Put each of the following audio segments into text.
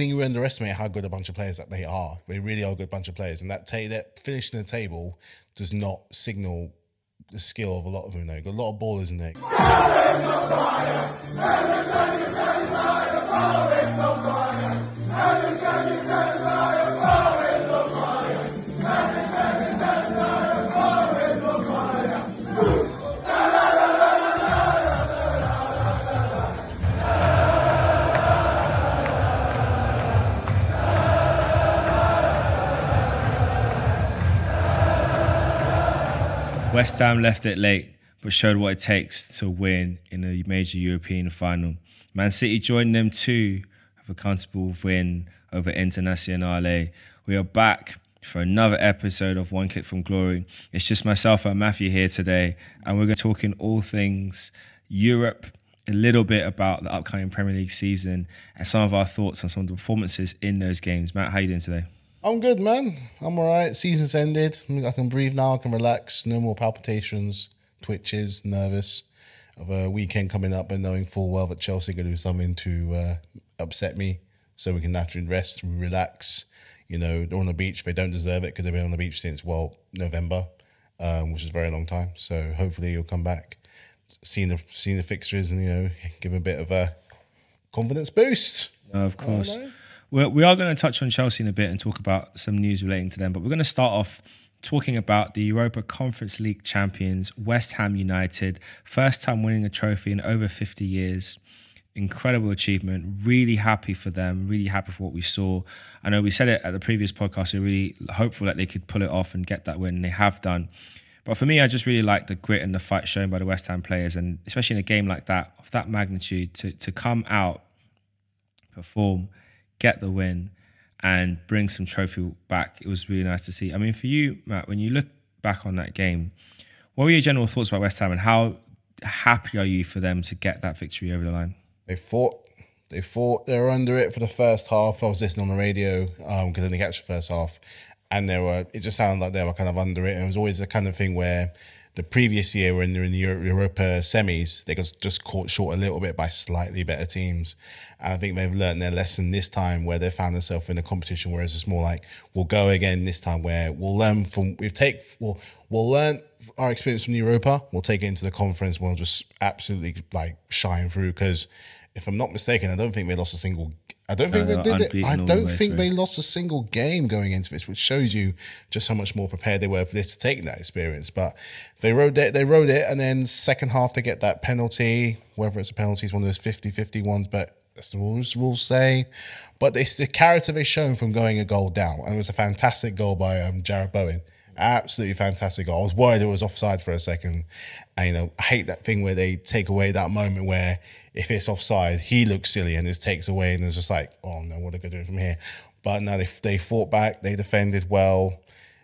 think we underestimate how good a bunch of players that they are. They really are a good bunch of players, and that ta- that finishing the table does not signal the skill of a lot of them. Though, got a lot of ballers in there. West Ham left it late, but showed what it takes to win in a major European final. Man City joined them too, with a comfortable win over Internazionale. We are back for another episode of One Kick from Glory. It's just myself and Matthew here today, and we're going to talk in all things Europe, a little bit about the upcoming Premier League season, and some of our thoughts on some of the performances in those games. Matt, how are you doing today? I'm good, man. I'm all right. Season's ended. I can breathe now. I can relax. No more palpitations, twitches, nervous of a weekend coming up and knowing full well that Chelsea are going to do something to uh, upset me so we can naturally rest, relax. You know, they're on the beach. They don't deserve it because they've been on the beach since, well, November, um, which is a very long time. So hopefully you'll come back, seeing the, seeing the fixtures and, you know, give a bit of a confidence boost. of course. We're, we are going to touch on Chelsea in a bit and talk about some news relating to them, but we're going to start off talking about the Europa Conference League champions, West Ham United. First time winning a trophy in over 50 years. Incredible achievement. Really happy for them. Really happy for what we saw. I know we said it at the previous podcast. We're really hopeful that they could pull it off and get that win. They have done. But for me, I just really like the grit and the fight shown by the West Ham players, and especially in a game like that, of that magnitude, to to come out, perform, get the win, and bring some trophy back. It was really nice to see. I mean, for you, Matt, when you look back on that game, what were your general thoughts about West Ham, and how happy are you for them to get that victory over the line? They fought. They fought. They were under it for the first half. I was listening on the radio because um, I didn't catch the first half, and they were. It just sounded like they were kind of under it. And it was always the kind of thing where the previous year when they're in the Europa semis, they got just caught short a little bit by slightly better teams. And I think they've learned their lesson this time where they found themselves in a competition, whereas it's more like we'll go again this time where we'll learn from we've take we'll we'll learn our experience from Europa, we'll take it into the conference, we'll just absolutely like shine through because if I'm not mistaken, I don't think they lost a single I don't think they did it. I the don't way think through. they lost a single game going into this, which shows you just how much more prepared they were for this to take that experience. But they rode it, they rode it, and then second half they get that penalty, whether it's a penalty, it's one of those 50-50 ones, but that's the rules rules say. But it's the character they've shown from going a goal down. And it was a fantastic goal by um, Jarrod Bowen. Absolutely fantastic goal. I was worried it was offside for a second. And, you know, I hate that thing where they take away that moment where if it's offside, he looks silly and just takes away and it's just like, oh no, what are they to do from here? But no, they, they fought back, they defended well.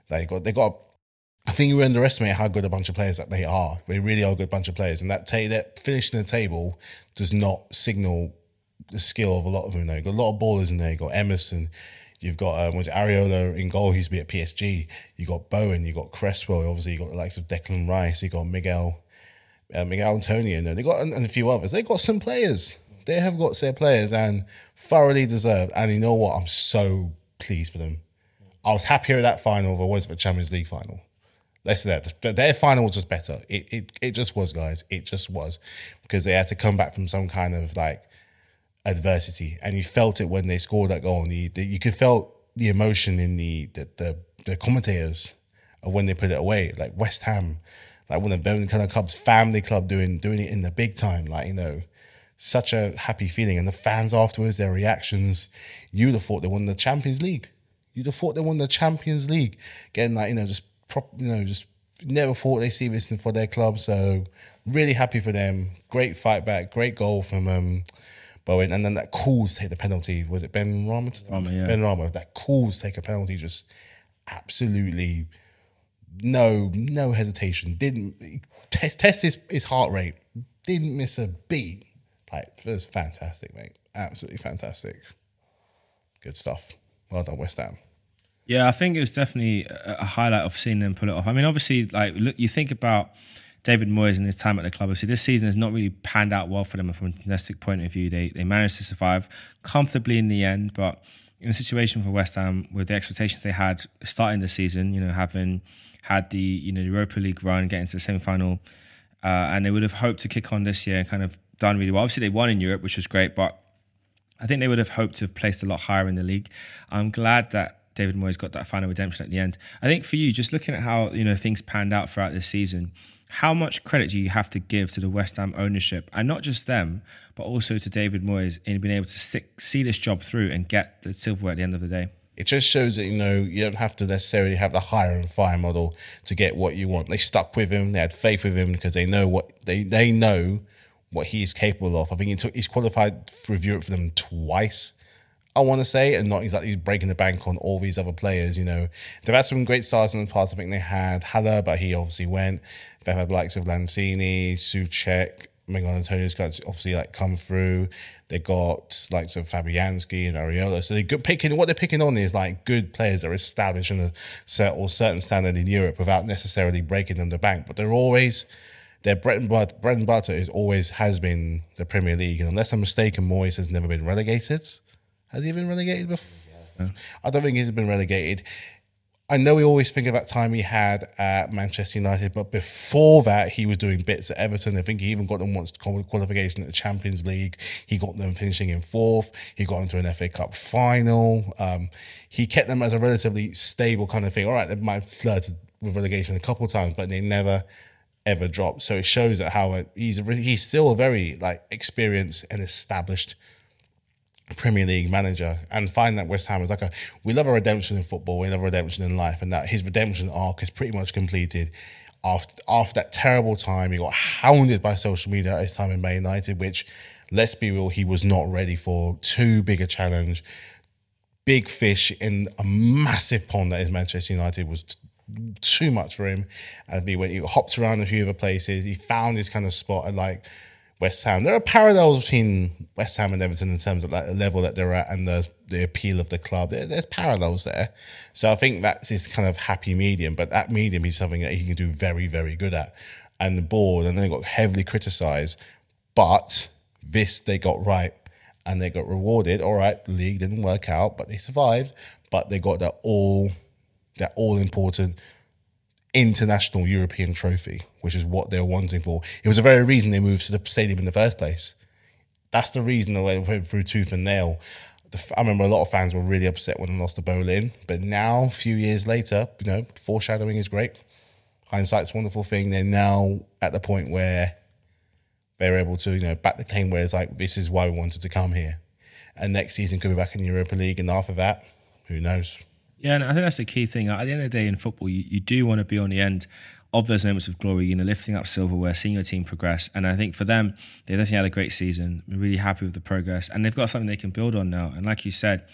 They got, they got, I think you underestimate how good a bunch of players that they are. They really are a good bunch of players. And that, ta- that finishing the table does not signal the skill of a lot of them. You've got a lot of ballers in there. You've got Emerson. You've got um, was it Areola in goal. He used to be at PSG. You got Bowen. You got Cresswell. Obviously, you got the likes of Declan Rice. You got Miguel, uh, Miguel Antonio. And they got and, and a few others. They got some players. They have got their players and thoroughly deserved. And you know what? I'm so pleased for them. I was happier at that final than I was at the Champions League final. Let's say that their final was just better. It, it it just was, guys. It just was because they had to come back from some kind of like adversity, and you felt it when they scored that goal. And you, you could felt the emotion in the the, the the commentators when they put it away, like West Ham, like one of them kind of clubs, family club doing doing it in the big time, like you know, such a happy feeling. And the fans afterwards, their reactions, you'd have thought they won the Champions League. You'd have thought they won the Champions League, getting like you know just prop, you know just never thought they see this for their club. So really happy for them. Great fight back, great goal from um, Bowen, and then that calls take the penalty. Was it Benrahma? Rama, yeah. Benrahma. That calls take a penalty. Just absolutely no no hesitation. Didn't test test his, his heart rate. Didn't miss a beat. Like it was fantastic, mate. Absolutely fantastic. Good stuff. Well done, West Ham. Yeah, I think it was definitely a highlight of seeing them pull it off. I mean, obviously, like look, you think about David Moyes and his time at the club. Obviously, this season has not really panned out well for them from a domestic point of view. They they managed to survive comfortably in the end, but in a situation for West Ham with the expectations they had starting the season, you know, having had the you know Europa League run, getting to the semi final, uh, and they would have hoped to kick on this year and kind of done really well. Obviously, they won in Europe, which was great, but I think they would have hoped to have placed a lot higher in the league. I'm glad that David Moyes got that final redemption at the end. I think for you, just looking at how you know things panned out throughout this season, how much credit do you have to give to the West Ham ownership, and not just them, but also to David Moyes in being able to see this job through and get the silverware at the end of the day? It just shows that you know you don't have to necessarily have the hire and fire model to get what you want. They stuck with him. They had faith with him because they know what they they know what he is capable of. I think took, he's qualified for Europe for them twice. I want to say, and not exactly breaking the bank on all these other players. You know, they've had some great stars in the past. I think they had Haller, but he obviously went. They've had likes of Lanzini, Soucek, Miguel Antonio's got obviously like come through. They got like some Fabianski and Areola. So they're good picking. What they're picking on is like good players that are established in a certain or certain standard in Europe without necessarily breaking them the bank. But they're always their bread and butter, bread and butter is always has been the Premier League. And unless I'm mistaken, Moyes has never been relegated. Has he been relegated before? I don't think he's been relegated. I know we always think of that time he had at Manchester United, but before that, he was doing bits at Everton. I think he even got them once to qualification at the Champions League. He got them finishing in fourth. He got into an FA Cup final. Um, he kept them as a relatively stable kind of thing. All right, they might flirt with relegation a couple of times, but they never ever dropped. So it shows that how he's a, he's still a very like experienced and established Premier League manager and find that West Ham is like a we love a redemption in football, we love a redemption in life, and that his redemption arc is pretty much completed after after that terrible time. He got hounded by social media at his time in Man United, which let's be real, he was not ready for too big a challenge. Big fish in a massive pond that is Manchester United was t- too much for him. And he went, he hopped around a few other places. He found his kind of spot and like West Ham. There are parallels between West Ham and Everton in terms of like the level that they're at and the the appeal of the club. There, there's parallels there. So I think that's his kind of happy medium. But that medium is something that he can do very, very good at. And the board, and they got heavily criticised, but this they got right and they got rewarded. All right, the league didn't work out, but they survived. But they got that all that all important international European trophy, which is what they're wanting for. It was the very reason they moved to the stadium in the first place. That's the reason they went through tooth and nail. I remember a lot of fans were really upset when they lost to Boleyn, but now, a few years later, you know, foreshadowing is great. Hindsight's a wonderful thing. They're now at the point where they're able to, you know, back the claim where it's like, this is why we wanted to come here. And next season could be back in the Europa League, and after that, who knows? Yeah, and I think that's the key thing. At the end of the day, in football, you, you do want to be on the end of those moments of glory, you know, lifting up silverware, seeing your team progress. And I think for them, they definitely had a great season. Really happy with the progress. And they've got something they can build on now. And like you said,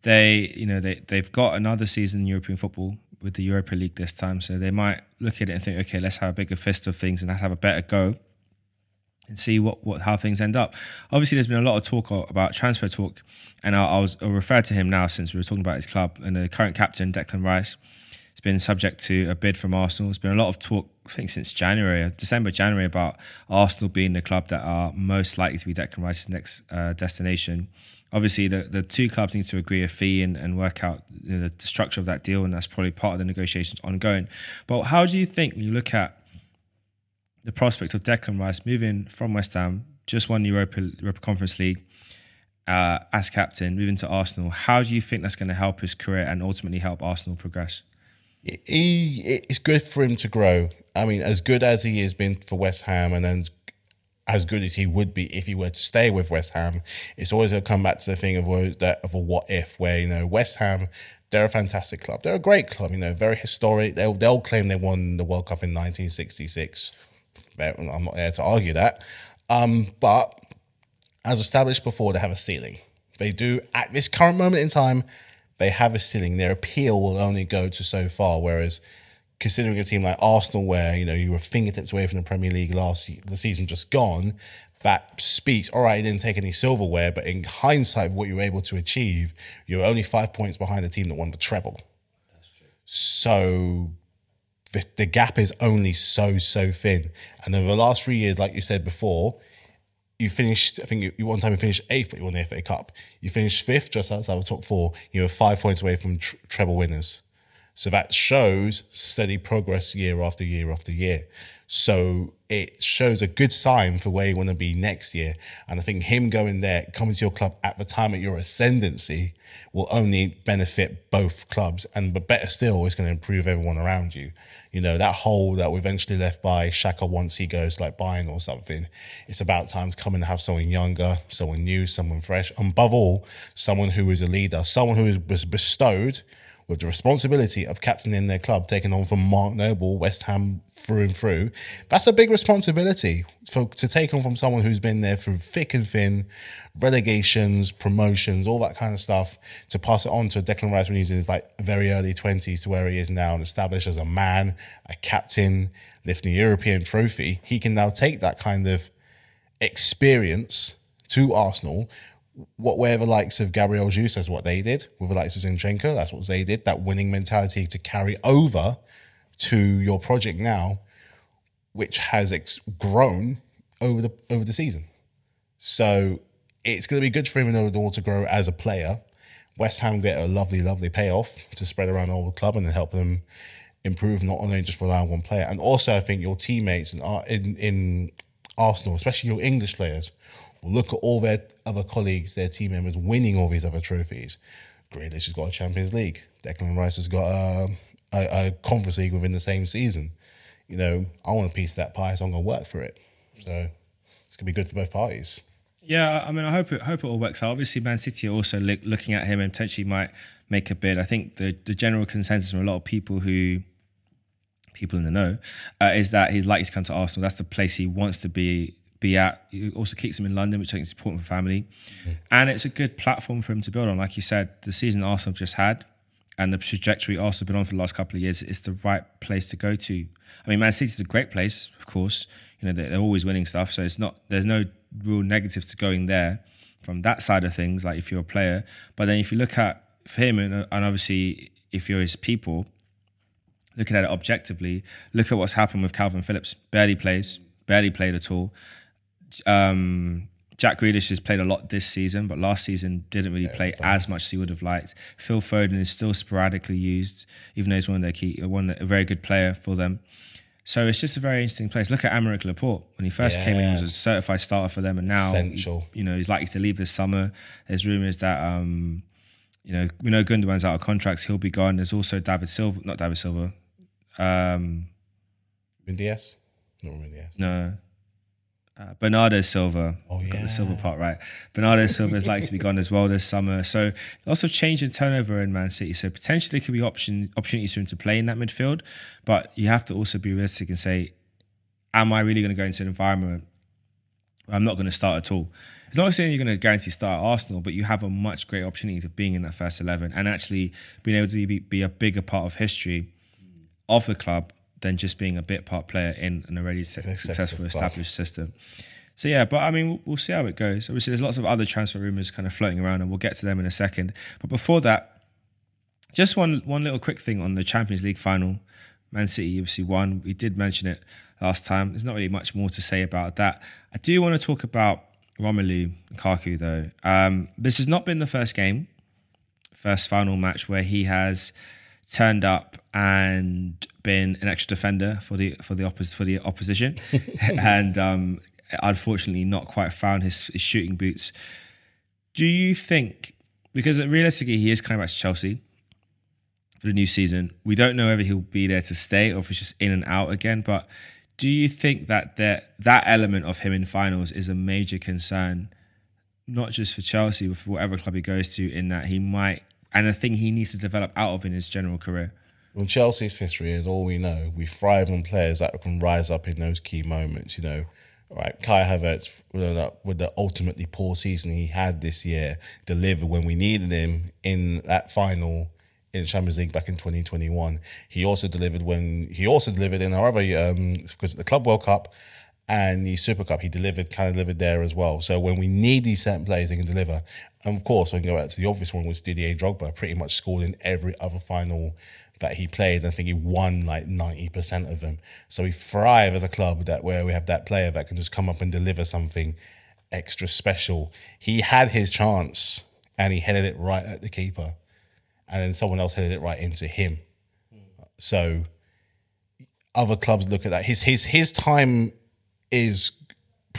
they, you know, they, they've got another season in European football with the Europa League this time. So they might look at it and think, okay, let's have a bigger fist of things and let's have a better go and see what, what how things end up. Obviously, there's been a lot of talk about transfer talk, and I, I was I'll refer to him now since we were talking about his club and the current captain Declan Rice has been subject to a bid from Arsenal. There's been a lot of talk, I think, since January, December, January, about Arsenal being the club that are most likely to be Declan Rice's next uh, destination. Obviously, the, the two clubs need to agree a fee and, and work out you know, the structure of that deal, and that's probably part of the negotiations ongoing. But how do you think you look at the prospect of Declan Rice moving from West Ham, just won Europa, Europa Conference League uh, as captain, moving to Arsenal. How do you think that's going to help his career and ultimately help Arsenal progress? He, it's good for him to grow. I mean, as good as he has been for West Ham, and then as good as he would be if he were to stay with West Ham, it's always going to come back to the thing of that of a what if, where you know West Ham they're a fantastic club. They're a great club, you know, very historic. They'll they'll claim they won the World Cup in 1966 I'm not there to argue that. Um, but as established before, they have a ceiling. They do at this current moment in time, they have a ceiling. Their appeal will only go to so far. Whereas considering a team like Arsenal, where you know you were fingertips away from the Premier League last the season just gone, that speaks. All right, you didn't take any silverware, but in hindsight, of what you were able to achieve, you're only five points behind the team that won the treble. That's true. So the, the gap is only so so thin. And over the last three years, like you said before, you finished. I think you, one time you finished eighth, but you won the FA Cup. You finished fifth, just outside the top four. You were five points away from tr- treble winners. So that shows steady progress year after year after year. So it shows a good sign for where you want to be next year. And I think him going there, coming to your club at the time of your ascendancy, will only benefit both clubs. And but better still, it's going to improve everyone around you. You know, that hole that we eventually left by Xhaka once he goes like buying or something, it's about time to come and have someone younger, someone new, someone fresh. And above all, someone who is a leader, someone who was bestowed with the responsibility of captaining their club, taking on from Mark Noble, West Ham through and through. That's a big responsibility for to take on from someone who's been there through thick and thin, relegations, promotions, all that kind of stuff. To pass it on to Declan Rice when he's in his like very early twenties to where he is now and established as a man, a captain, lifting European trophy. He can now take that kind of experience to Arsenal what where the likes of Gabriel Jesus says what they did with the likes of Zinchenko, that's what they did. That winning mentality to carry over to your project now, which has ex- grown over the over the season. So it's going to be good for him in order to grow as a player. West Ham get a lovely, lovely payoff to spread around all the club and then help them improve, not only just rely on one player. And also, I think your teammates in in, in Arsenal, especially your English players, look at all their other colleagues, their team members winning all these other trophies. Grealish has got a Champions League. Declan Rice has got a, a, a Conference League within the same season. You know, I want a piece of that pie, so I'm going to work for it. So it's going to be good for both parties. Yeah, I mean, I hope it hope it all works out. Obviously, Man City are also look, looking at him and potentially might make a bid. I think the the general consensus from a lot of people who people in the know uh, is that he's likely to come to Arsenal. That's the place he wants to be be at. It also keeps him in London, which I think is important for family. Mm. And it's a good platform for him to build on. Like you said, the season Arsenal have just had and the trajectory Arsenal been on for the last couple of years is the right place to go to. I mean, Man City is a great place, of course. You know, they're, they're always winning stuff. So it's not, there's no real negatives to going there from that side of things, like if you're a player. But then if you look at for him, and, and obviously if you're his people, looking at it objectively, look at what's happened with Calvin Phillips. Barely plays, barely played at all um, Jack Grealish has played a lot this season, but last season didn't really yeah, play as much as he would have liked. Phil Foden is still sporadically used, even though he's one of their key, one a very good player for them. So it's just a very interesting place. Look at Aymeric Laporte. When he first yeah. came in, he was a certified starter for them, and now, you know, he's likely to leave this summer. There's rumours that, um, you know, we know Gundogan's out of contracts; he'll be gone. There's also David Silva, not David Silva. Um, Diaz, not Diaz. No, uh, Bernardo Silva, oh, yeah. got the silver part right. Bernardo Silva is likely to be gone as well this summer. So lots of change and turnover in Man City. So potentially could be option opportunities for him to play in that midfield, but you have to also be realistic and say, am I really going to go into an environment where I'm not going to start at all? It's not saying you're going to guarantee start at Arsenal, but you have a much greater opportunity of being in that first eleven and actually being able to be, be a bigger part of history of the club than just being a bit part player in an already successful established system. So yeah, but I mean, we'll see how it goes. Obviously, there's lots of other transfer rumors kind of floating around, and we'll get to them in a second. But before that, just one one little quick thing on the Champions League final. Man City obviously won. We did mention it last time. There's not really much more to say about that. I do want to talk about Romelu Lukaku though. Um, this has not been the first game, first final match where he has turned up and been an extra defender for the for the oppos- for the opposition, and um, unfortunately not quite found his, his, shooting boots. Do you think because realistically he is coming back to Chelsea for the new season? We don't know whether he'll be there to stay or if he's just in and out again. But do you think that that that element of him in finals is a major concern, not just for Chelsea but for whatever club he goes to, in that he might and the thing he needs to develop out of in his general career? Well, Chelsea's history is all we know. We thrive on players that can rise up in those key moments. You know, right? Kai Havertz with the, ultimately poor season he had this year delivered when we needed him in that final in Champions League back in 2021. He also delivered when he also delivered in our other um because the Club World Cup And the Super Cup, he delivered, kind of delivered there as well. So when we need these certain players, they can deliver. And of course, we can go back to the obvious one, was Didier Drogba, pretty much scored in every other final that he played. I think he won like 90% of them. So we thrive as a club that where we have that player that can just come up and deliver something extra special. He had his chance and he headed it right at the keeper. And then someone else headed it right into him. So other clubs look at that. His his his time is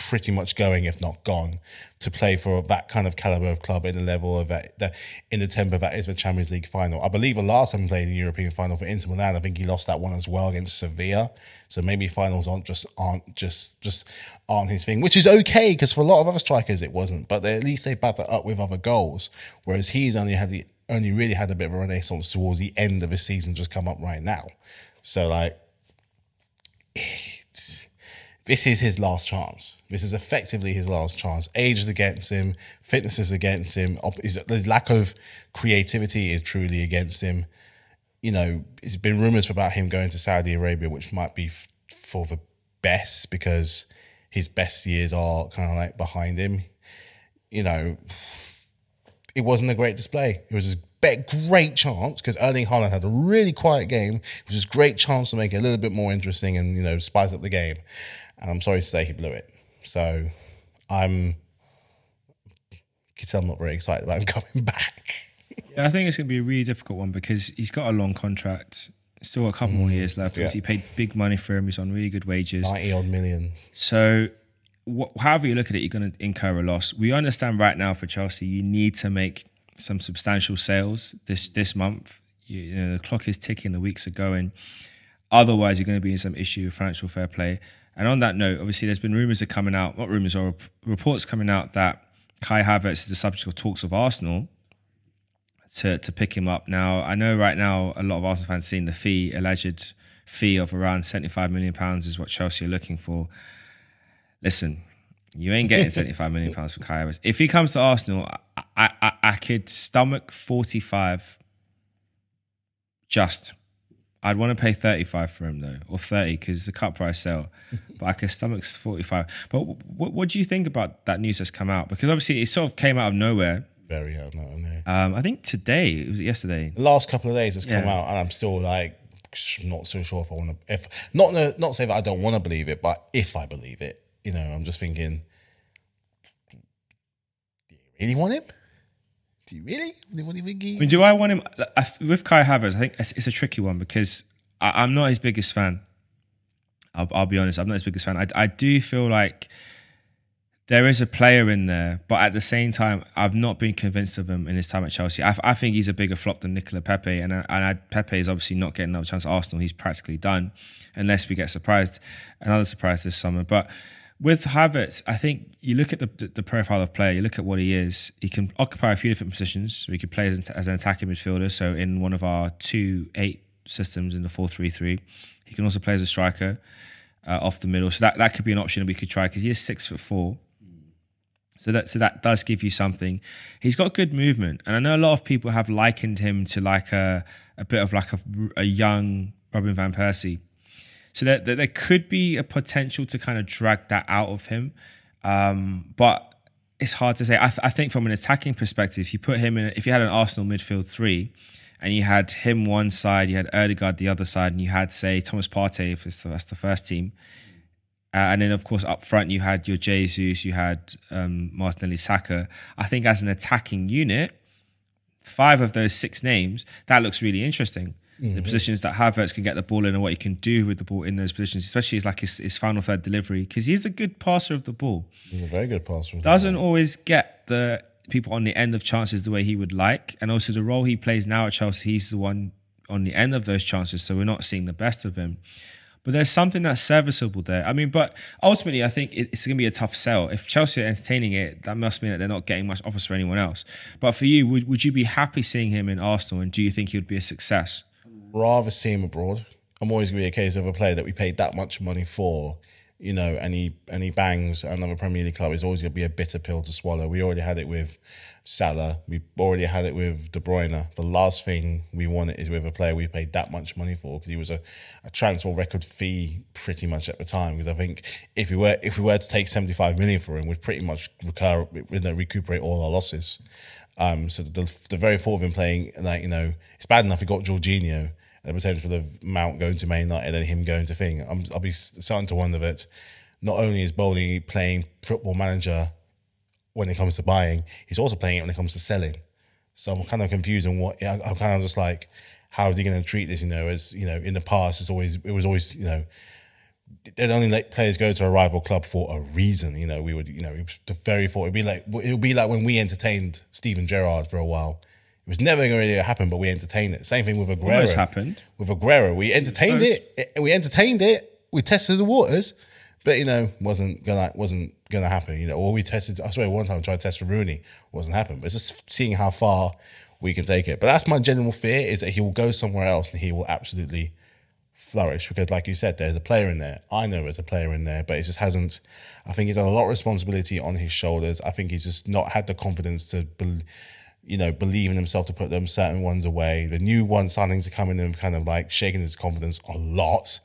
pretty much going, if not gone, to play for that kind of caliber of club in the level of that, that in the tempo that is the Champions League final. I believe the last time played in the European final for Inter Milan, I think he lost that one as well against Sevilla. So maybe finals aren't just aren't just just aren't his thing, which is okay because for a lot of other strikers it wasn't. But they, at least they backed up with other goals, whereas he's only had the only really had a bit of a renaissance towards the end of his season, just come up right now. So like. It's, this is his last chance. This is effectively his last chance. Age is against him, fitness is against him, his lack of creativity is truly against him. You know, it's been rumors about him going to Saudi Arabia, which might be f- for the best because his best years are kind of like behind him. You know, it wasn't a great display. It was a great chance because Erling Haaland had a really quiet game, which is a great chance to make it a little bit more interesting and you know spice up the game and I'm sorry to say he blew it. So I'm, you can tell I'm not very excited about him coming back. yeah, I think it's going to be a really difficult one because he's got a long contract, still a couple mm, more years left. Yeah. He paid big money for him. He's on really good wages, ninety odd million. So. Wh- however you look at it, you're going to incur a loss. We understand right now for Chelsea, you need to make some substantial sales this this month. You, you know, the clock is ticking, the weeks are going. Otherwise, you're going to be in some issue with financial fair play. And on that note, obviously, there's been rumours are coming out, not rumours, or reports coming out that Kai Havertz is the subject of talks of Arsenal to to pick him up. Now, I know right now a lot of Arsenal fans seeing the fee, alleged fee of around 75 million pounds is what Chelsea are looking for. Listen, you ain't getting 75 million pounds for Kai Havertz. If he comes to Arsenal, I, I, I could stomach 45 just I'd want to pay 35 for him though, or 30 because the cut price sale. but I could stomach's 45. But what, what do you think about that news that's come out? Because obviously it sort of came out of nowhere. Very out of nowhere. Um, I think today, it was yesterday. The last couple of days it's come yeah. out, and I'm still like not so sure if I want to. If not, not say that I don't want to believe it, but if I believe it, you know, I'm just thinking, do you really want him? Do you really? What do you think? I mean, do I want him with Kai Havertz? I think it's, it's a tricky one because I, am not his biggest fan. I'll, I'll, be honest, I'm not his biggest fan. I, I do feel like there is a player in there, but at the same time, I've not been convinced of him in his time at Chelsea. I, I think he's a bigger flop than Nicola Pepe, and I, and I, Pepe is obviously not getting another chance at Arsenal. He's practically done, unless we get surprised, another surprise this summer. But with Havertz, I think you look at the, the profile of player, you look at what he is. He can occupy a few different positions. He could play as, as an attacking midfielder. So in one of our two eight systems in the four three three, he can also play as a striker uh, off the middle. So that, that could be an option we could try because he is six foot four. So that so that does give you something. He's got good movement, and I know a lot of people have likened him to like a a bit of like a, a young Robin van Persie so that, that there could be a potential to kind of drag that out of him. Um, but it's hard to say. I, th- I, think from an attacking perspective, if you put him in, if you had an Arsenal midfield three, and you had him one side, you had Odegaard the other side, and you had say Thomas Partey if it's the, that's the first team, uh, and then of course up front you had your Jesus, you had um, Martinelli, Saka. I think as an attacking unit, five of those six names that looks really interesting mm-hmm. the positions that Havertz can get the ball in and what he can do with the ball in those positions, especially his like his, his final third delivery, because he's a good passer of the ball. He's a very good passer. Doesn't always get the people on the end of chances the way he would like, and also the role he plays now at Chelsea, he's the one on the end of those chances, so we're not seeing the best of him. But there's something that's serviceable there. I mean, but ultimately, I think it's going to be a tough sell. If Chelsea are entertaining it, that must mean that they're not getting much offers for anyone else. But for you, would, would you be happy seeing him in Arsenal? And do you think he would be a success? Rather see him abroad. I'm always going to be a case of a player that we paid that much money for you know, and he and he bangs another Premier League club, it's always going to be a bitter pill to swallow. We already had it with Salah. We already had it with De Bruyne. The last thing we want is with a player we paid that much money for because he was a, a transfer record fee pretty much at the time. Because I think if we were if we were to take seventy five million for him, we'd pretty much recur, you know, recuperate all our losses. Um, so the, the very thought of him playing like you know, it's bad enough he got Jorginho the potential of Mount going to Man United and him going to Thing. I'm, I'll be starting to wonder that not only is Boehly playing football manager when it comes to buying, he's also playing it when it comes to selling. So I'm kind of confused on what I'm kind of just like, how is he going to treat this? You know, as you know, in the past, it's always it was always you know, they'd only let players go to a rival club for a reason. You know, we would you know the very thought it'd be like it would be like when we entertained Steven Gerrard for a while. It was never going to happen, but we entertained it. Same thing with Aguero. Almost happened with Aguero. We entertained it. We entertained it. We tested the waters, but you know, wasn't gonna wasn't gonna happen. You know, or we tested. I swear, one time I tried to test for Rooney, wasn't happening. But it's just seeing how far we can take it. But that's my general fear: is that he will go somewhere else and he will absolutely flourish because, like you said, there's a player in there. I know there's a player in there, but it just hasn't. I think he's had a lot of responsibility on his shoulders. I think he's just not had the confidence to. Be, you know, believe in himself to put them certain ones away. The new ones starting to come in kind of like shaking his confidence a lot.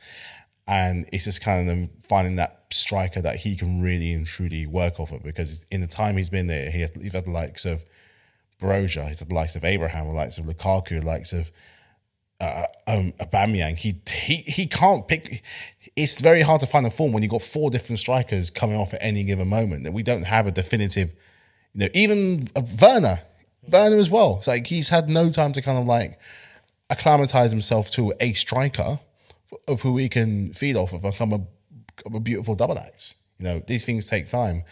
And it's just kind of finding that striker that he can really and truly work off of because in the time he's been there, he had, he's had the likes of Broja, he's had the likes of Abraham, the likes of Lukaku, the likes of uh, um. He, he he can't pick. It's very hard to find a form when you've got four different strikers coming off at any given moment. That we don't have a definitive. You know, even Werner, Werner as well. It's like he's had no time to kind of like acclimatize himself to a striker of who he can feed off of become a, beautiful double act. You know, these things take time,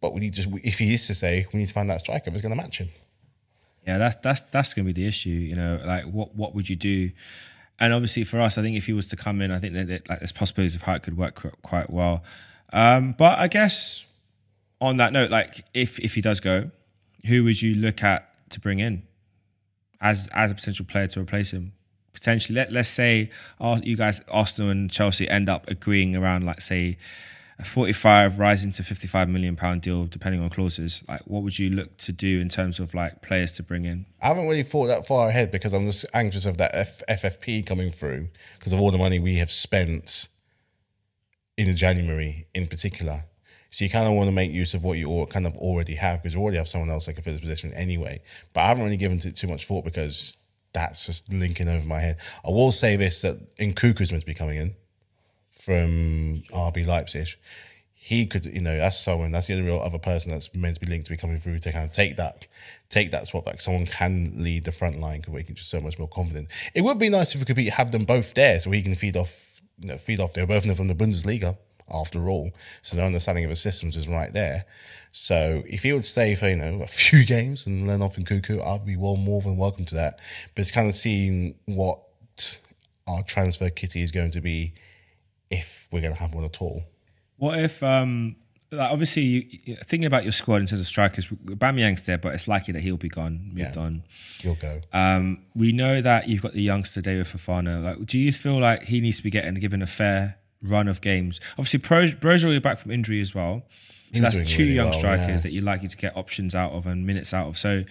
but we need to. If he is to say, we need to find that striker that's going to match him. Yeah, that's that's that's going to be the issue. You know, like what what would you do? And obviously for us, I think if he was to come in, I think that, that like there's possibilities of how it could work quite well. Um, but I guess on that note, like if if he does go, who would you look at to bring in as as a potential player to replace him? Potentially, let let's say you guys, Arsenal and Chelsea, end up agreeing around like say a 45 rising to 55 million pound deal depending on clauses. Like what would you look to do in terms of like players to bring in? I haven't really thought that far ahead because i'm just anxious of that F- ffp coming through because of all the money we have spent in january in particular so you kind of want to make use of what you kind of already have because you already have someone else that can fill this position anyway. But I haven't really given it too much thought because that's just linking over my head. I will say this that Nkunku's meant to be coming in from RB Leipzig. He could, you know, that's someone. That's the only real other person that's meant to be linked to be coming through to kind of take that, take that spot. Like someone can lead the front line because we can just so much more confident. It would be nice if we could be, have them both there so he can feed off, you know, feed off. They're both from the Bundesliga after all. So the understanding of the systems is right there. So if he would stay for, you know, a few games and learn off Nkunku, I'd be well more than welcome to that. But it's kind of seeing what our transfer kitty is going to be if we're going to have one at all. What if, um, like obviously, you, thinking about your squad in terms of strikers, Bamiyang's there, but it's likely that he'll be gone, moved yeah, on. He'll go. Um, we know that you've got the youngster David Fofana. Like, do you feel like he needs to be getting given a fair run of games. Obviously, Broja will be back from injury as well. So that's two really young well, strikers yeah. that you're likely to get options out of and minutes out of. So,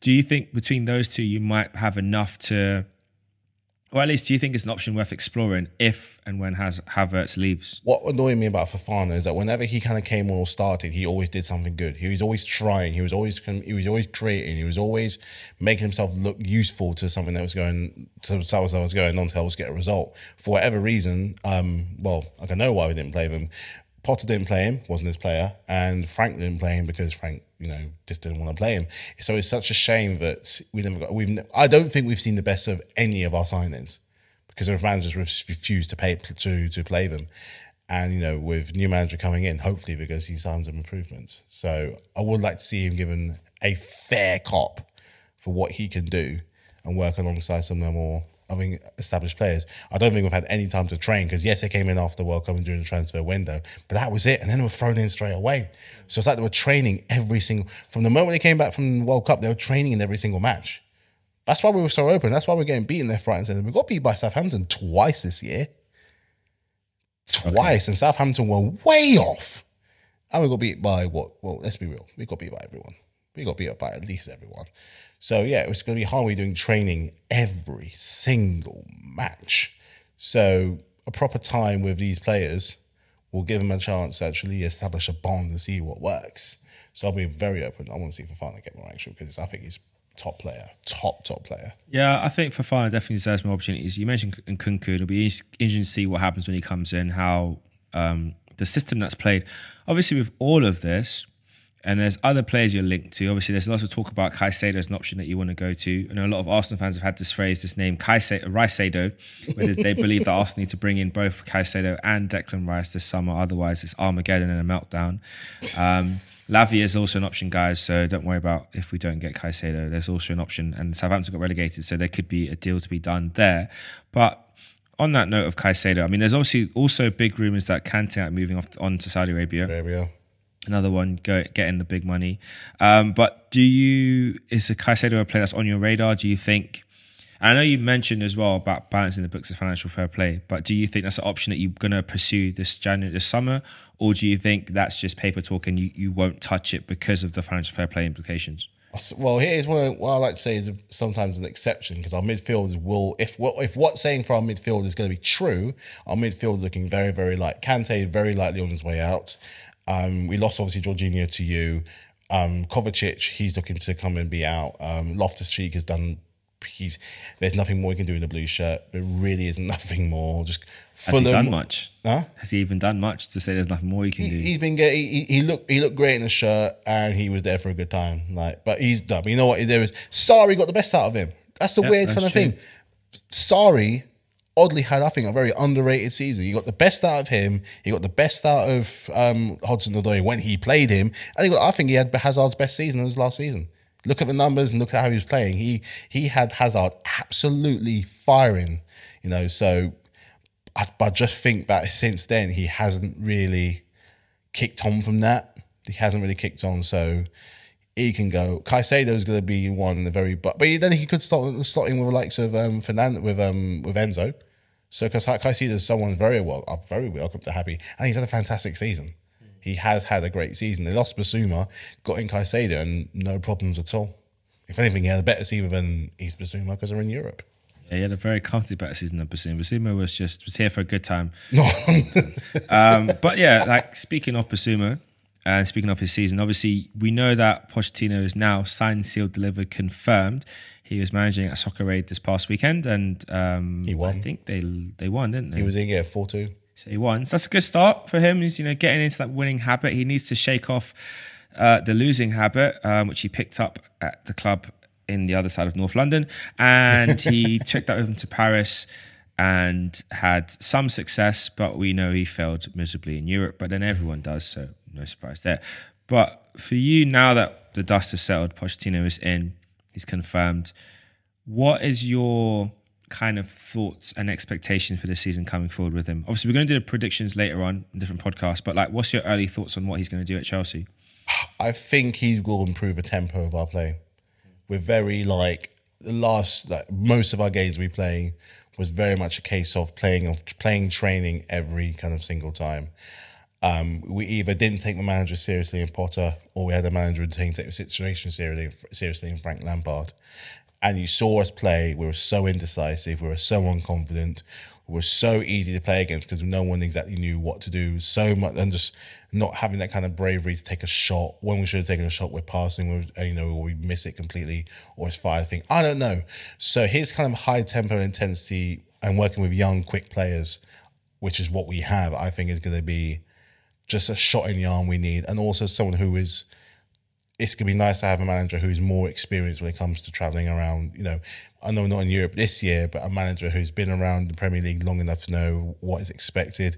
do you think between those two you might have enough to or at least, do you think it's an option worth exploring if and when Has Havertz leaves? What annoyed me about Fofana is that whenever he kind of came on or started, he always did something good. He was always trying. He was always he was always creating. He was always making himself look useful to something that was going to something that was going on to help us get a result. For whatever reason, um, well, I don't know why we didn't play them. Potter didn't play him, wasn't his player, and Frank didn't play him because Frank, you know, just didn't want to play him. So it's such a shame that we never got. We've. I don't think we've seen the best of any of our signings because our managers refused to pay to to play them. And you know, with new manager coming in, hopefully because he signs some improvements. So I would like to see him given a fair cop for what he can do and work alongside some of the more I mean, established players. I don't think we've had any time to train because yes, they came in after World Cup and during the transfer window, but that was it. And then they were thrown in straight away. So it's like they were training every single from the moment they came back from the World Cup, they were training in every single match. That's why we were so open. That's why we're getting beaten left, right, and centre. We got beat by Southampton twice this year. twice, and Southampton were way off. And we got beat by what? Well, let's be real. We got beat by everyone. We got beat by at least everyone. So yeah, it was going to be hard. We're doing training every single match. So a proper time with these players will give them a chance to actually establish a bond and see what works. So I'll be very open. I want to see Fofana get more action because I think he's top player, top top player. Yeah, I think Fofana definitely deserves more opportunities. You mentioned Nkunku. It'll be interesting to see what happens when he comes in. How um, the system that's played. Obviously, with all of this, and there's other players you're linked to. Obviously, there's lots of talk about Caicedo as an option that you want to go to. I know a lot of Arsenal fans have had this phrase, this name, Caicedo, where they believe that Arsenal need to bring in both Caicedo and Declan Rice this summer. Otherwise, it's Armageddon and a meltdown. Um, Lavia is also an option, guys. So don't worry about if we don't get Caicedo. There's also an option, and Southampton got relegated, so there could be a deal to be done there. But on that note of Caicedo, I mean, there's obviously also big rumours that Kante moving off on to Saudi Arabia. Arabia. Another one go, getting the big money. Um, but do you is a Caicedo a player that's on your radar? Do you think? I know you mentioned as well about balancing the books of financial fair play, but do you think that's an option that you're going to pursue this January, this summer, or do you think that's just paper talk and you, you won't touch it because of the financial fair play implications? Well, here's what, what I like to say is sometimes an exception because our midfielders will, if what if what's saying for our midfield is going to be true, our midfield is looking very, very like Kante, very likely on his way out. Um, we lost obviously Jorginho to you. Um, Kovacic, he's looking to come and be out. Um, Loftus Cheek has done he's there's nothing more he can do in the blue shirt. There really is nothing more. Just has he done much? Huh? Has he even done much to say there's nothing more he can he, do? He's been getting. He, he looked he looked great in the shirt and he was there for a good time. Like, but he's done. You know what? There was Sarri got the best out of him. That's the weird kind of true. thing. Sarri oddly had, I think, a very underrated season. He got the best out of him. He got the best out of um, Hudson Odoi when he played him, and he got. I think he had Hazard's best season in his last season. Look at the numbers and look at how he was playing. He he had Hazard absolutely firing, you know. So, I, I just think that since then he hasn't really kicked on from that. He hasn't really kicked on. So he can go. Caicedo is going to be one in the very but, but then he could start starting with the likes of um, Fernando with um with Enzo. So because Caicedo is someone very well, uh, very welcome to happy, and he's had a fantastic season. He has had a great season. They lost Bissouma, got in Caicedo, and no problems at all. If anything, he had a better season than Yves Bissouma because they're in Europe. Yeah, he had a very comfortable better season than Bissouma. Bissouma was just was here for a good time. um, but yeah, like speaking of Bissouma and speaking of his season, obviously we know that Pochettino is now signed, sealed, delivered, confirmed. He was managing a Soccer Aid this past weekend, and um, he won. I think they they won, didn't they? He was in yeah four two. So he won. So that's a good start for him. He's you know getting into that winning habit. He needs to shake off uh, the losing habit, um, which he picked up at the club in the other side of North London, and he took that with him to Paris and had some success, but we know he failed miserably in Europe. But then everyone does, so no surprise there. But for you, now that the dust has settled, Pochettino is in, he's confirmed. What is your kind of thoughts and expectations for this season coming forward with him? Obviously, we're going to do the predictions later on in different podcasts, but like, what's your early thoughts on what he's going to do at Chelsea? I think he will improve the tempo of our play. We're very like the last like most of our games we play was very much a case of playing of playing training every kind of single time. Um, we either didn't take the manager seriously in Potter, or we had a manager who didn't take the situation seriously, seriously in Frank Lampard and you saw us play. We were so indecisive. We were so unconfident. We were so easy to play against because no one exactly knew what to do. So much, and just not having that kind of bravery to take a shot when we should have taken a shot. We're passing, we're, you know, or we miss it completely, or it's fire thing. I don't know. So his kind of high tempo intensity and working with young, quick players, which is what we have, I think is going to be just a shot in the arm we need, and also someone who is it's gonna be nice to have a manager who's more experienced when it comes to traveling around. You know, I know not in Europe this year, but a manager who's been around the Premier League long enough to know what is expected.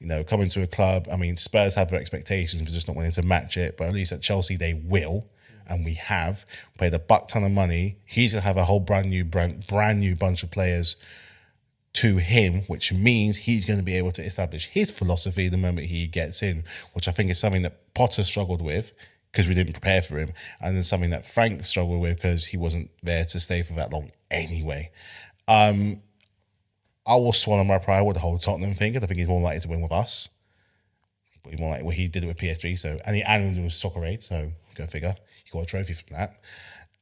You know, coming to a club. I mean, Spurs have their expectations for just not wanting to match it, but at least at Chelsea they will, and we have paid a buck ton of money. He's gonna have a whole brand new brand brand new bunch of players to him, which means he's going to be able to establish his philosophy the moment he gets in, which I think is something that Potter struggled with because we didn't prepare for him, and then something that Frank struggled with because he wasn't there to stay for that long anyway. Um, I will swallow my pride with the whole Tottenham thing. 'cause I think he's more likely to win with us. But more like what he did it with PSG. So and he and it was Soccer Aid. So go figure. He got a trophy from that.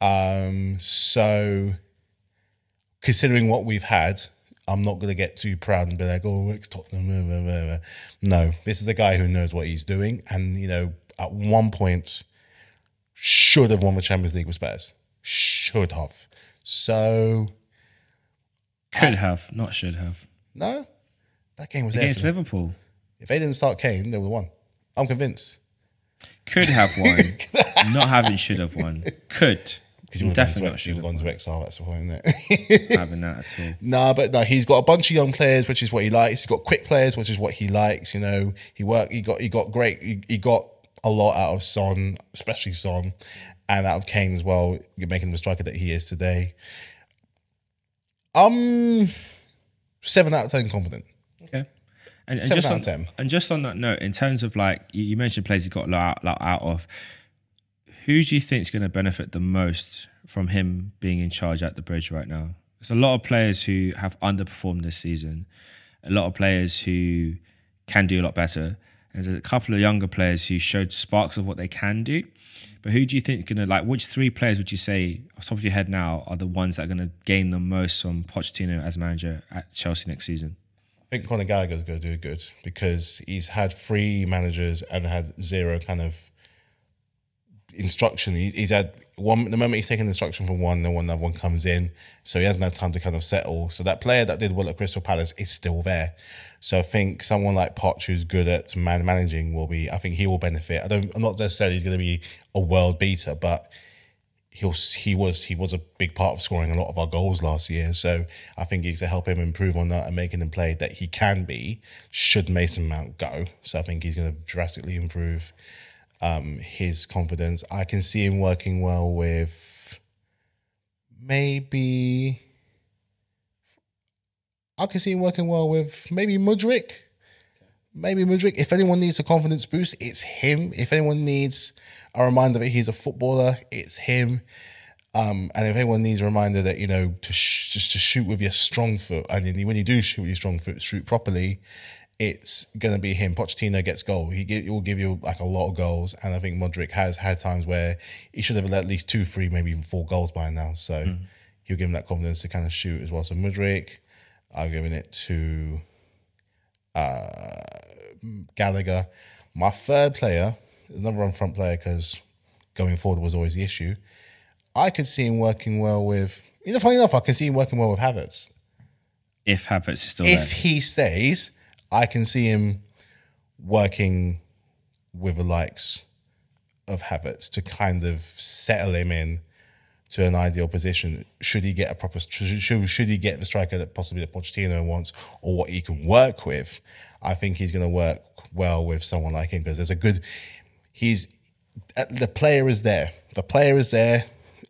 Um, so considering what we've had, I'm not going to get too proud and be like, "Oh, ex Tottenham." blah, blah, blah, blah." No, this is a guy who knows what he's doing, and you know, at one point, should have won the Champions League with Spurs. Should have. So Could have, not should have. no, that game was. Against them. Liverpool. If they didn't start Kane, they would have won. I'm convinced. Could have won. not having should have won. Could. Because would Definitely not have should have gone to exile. That's the point, isn't it? having that at all. Nah, but no, he's got a bunch of young players, which is what he likes. He's got quick players, which is what he likes. You know, he worked. He got. He got great. He, he got a lot out of Son, especially Son, and out of Kane as well, making him the striker that he is today. Um, seven out of ten confident. Okay. And, and just on, of 10. and just on that note, in terms of like you, you mentioned players he got a lot out, lot out of, who do you think is going to benefit the most from him being in charge at the bridge right now? There's a lot of players who have underperformed this season, a lot of players who can do a lot better. And There's a couple of younger players who showed sparks of what they can do. But who do you think is going to like? Which three players would you say, off top of your head now, are the ones that are going to gain the most from Pochettino as manager at Chelsea next season? I think Conor Gallagher's going to do good because he's had three managers and had zero kind of instruction. He, he's had one the moment he's taken instruction from one, then one another one comes in, so he hasn't had time to kind of settle. So that player that did well at Crystal Palace is still there. So I think someone like Poch, who's good at man managing, will be. I think he will benefit. I don't. I'm not necessarily he's going to be a world beater, but he'll he was he was a big part of scoring a lot of our goals last year. So I think he's to help him improve on that and making him play that he can be. Should Mason Mount go, so I think he's going to drastically improve um, his confidence. I can see him working well with maybe. I can see him working well with maybe Mudryk. Maybe Mudryk. If anyone needs a confidence boost, it's him. If anyone needs a reminder that he's a footballer, it's him. Um, and if anyone needs a reminder that you know to sh- just to shoot with your strong foot, and then when you do shoot with your strong foot, shoot properly, it's gonna be him. Pochettino gets goal. He, he will give you like a lot of goals, and I think Mudryk has had times where he should have at least two, three, maybe even four goals by now. So he'll give him that confidence to kind of shoot as well. So Mudryk, I'm giving it to uh, Gallagher. My third player, another run front player, because going forward was always the issue. I could see him working well with. You know, funny enough, I can see him working well with Havertz. If Havertz is still If there. he stays, I can see him working with the likes of Havertz to kind of settle him in to an ideal position. Should he get a proper, should, should, he get the striker that possibly that Pochettino wants or what he can work with? I think he's going to work well with someone like him because there's a good, he's, uh, the player is there. The player is there.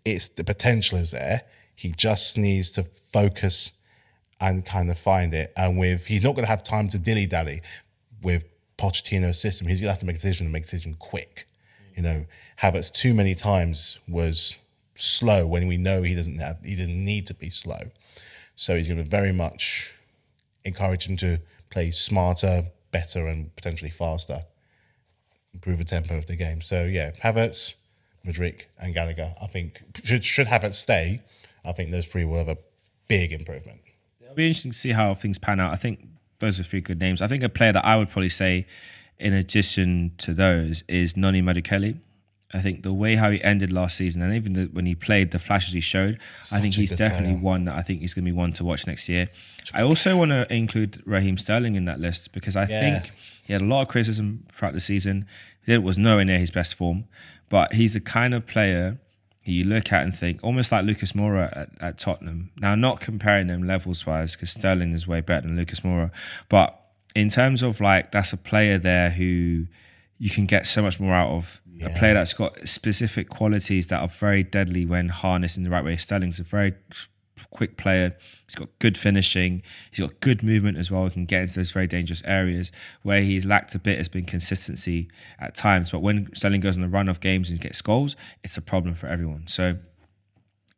It's the potential is there. He just needs to focus and kind of find it. And with he's not going to have time to dilly dally with Pochettino's system. He's going to have to make a decision and make a decision quick. You know, Havertz too many times was slow when we know he doesn't have he didn't need to be slow. So he's going to very much encourage him to play smarter, better, and potentially faster, improve the tempo of the game. So yeah, Havertz, Mudryk, and Gallagher. I think should should Havertz stay. I think those three will have a big improvement. It'll be interesting to see how things pan out. I think those are three good names. I think a player that I would probably say, in addition to those, is Noni Madueke. I think the way how he ended last season, and even the, when he played, the flashes he showed, I think he's definitely player. one that I think he's going to be one to watch next year. I also want to include Raheem Sterling in that list because I Yeah. think he had a lot of criticism throughout the season. He was nowhere near his best form, but he's the kind of player you look at and think almost like Lucas Moura at, at Tottenham. Now, not comparing them levels wise because Sterling is way better than Lucas Moura, but in terms of like that's a player there who you can get so much more out of. A player that's got specific qualities that are very deadly when harnessed in the right way. Sterling's a very quick player. He's got good finishing. He's got good movement as well. He can get into those very dangerous areas. Where he's lacked a bit has been consistency at times. But when Sterling goes on the run of games and gets goals, it's a problem for everyone. So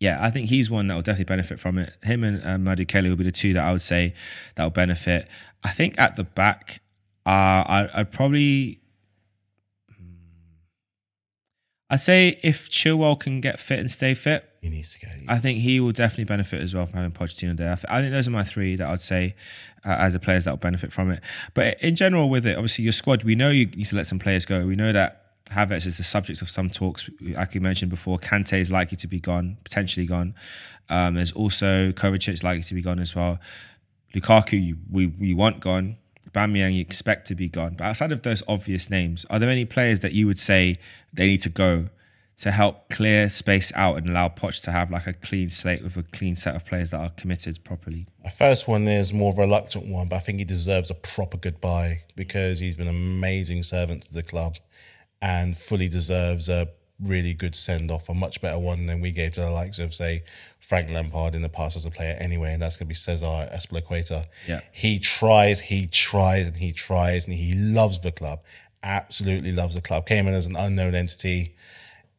yeah, I think he's one that will definitely benefit from it. Him and Madueke will be the two that I would say that will benefit. I think at the back, uh, I, I'd probably. I'd say if Chilwell can get fit and stay fit, He needs to get. I think he will definitely benefit as well from having Pochettino there. I, th- I think those are my three that I'd say uh, as the players that will benefit from it. But in general, with it, obviously your squad, we know you need to let some players go. We know that Havertz is the subject of some talks. Like we mentioned before, Kante is likely to be gone, potentially gone. Um, there's also Kovacic likely to be gone as well. Lukaku, you, we we want gone. Aubameyang, you expect to be gone. But outside of those obvious names, are there any players that you would say they need to go to help clear space out and allow Poch to have like a clean slate with a clean set of players that are committed properly? My first one is more of a reluctant one, but I think he deserves a proper goodbye because he's been an amazing servant to the club and fully deserves a really good send off, a much better one than we gave to the likes of, say, Frank Lampard in the past as a player anyway, and that's going to be Cesar Azpilicueta. Yeah. He tries, he tries, and he tries, and he loves the club, absolutely loves the club. Came in as an unknown entity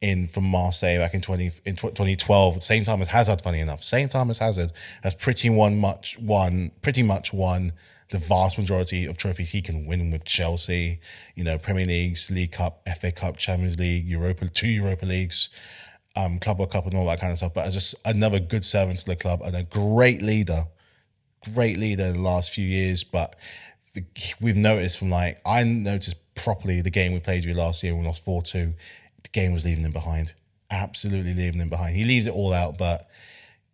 in from Marseille back in 20 in tw- 2012 same time as Hazard funny enough. Same time as Hazard has pretty much won pretty much won the vast majority of trophies he can win with Chelsea. You know Premier Leagues League Cup FA Cup Champions League Europa two Europa Leagues um Club World Cup and all that kind of stuff. But just another good servant to the club and a great leader. Great leader in the last few years, but we've noticed from like I noticed properly the game we played you last year we lost four two. The game was leaving him behind, absolutely leaving him behind. He leaves it all out, but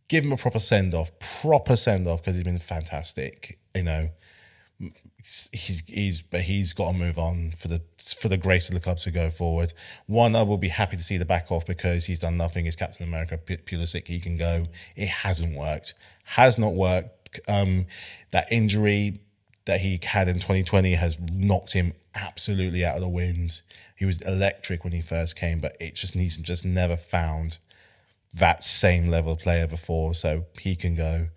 give him a proper send off, proper send off because he's been fantastic. You know, he's he's but he's got to move on for the for the grace of the club to go forward. One, I will be happy to see the back off because he's done nothing. He's Captain America, P- Pulisic. He can go. It hasn't worked. Has not worked. Um, that injury that he had in 2020 has knocked him absolutely out of the wind. He was electric when he first came, but it just needs just never found that same level of player before. So he can go.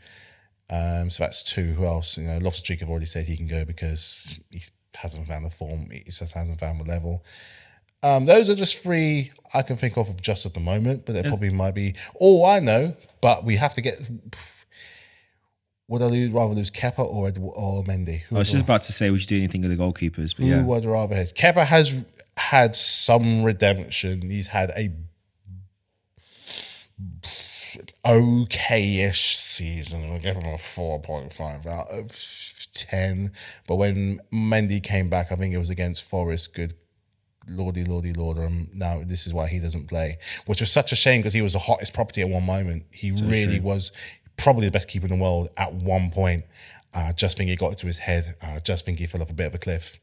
Um, so that's two. Who else? You know, Loftus Cheek have already said he can go because he hasn't found the form. He just hasn't found the level. Um, those are just three I can think of, just at the moment, but there probably might be. Oh, I know, but we have to get. Would I lose, rather lose Kepa or or Mendy? Who I was just about to say, would you do anything with the goalkeepers? But who yeah, would I rather have? Kepa has had some redemption. He's had a okay-ish season. We'll give him a four point five out of ten. But when Mendy came back, I think it was against Forest. Good lordy, lordy, lord. Um, now this is why he doesn't play, which was such a shame because he was the hottest property at one moment. He really was probably the best keeper in the world at one point. I just think he got into his head. I just think he fell off a bit of a cliff.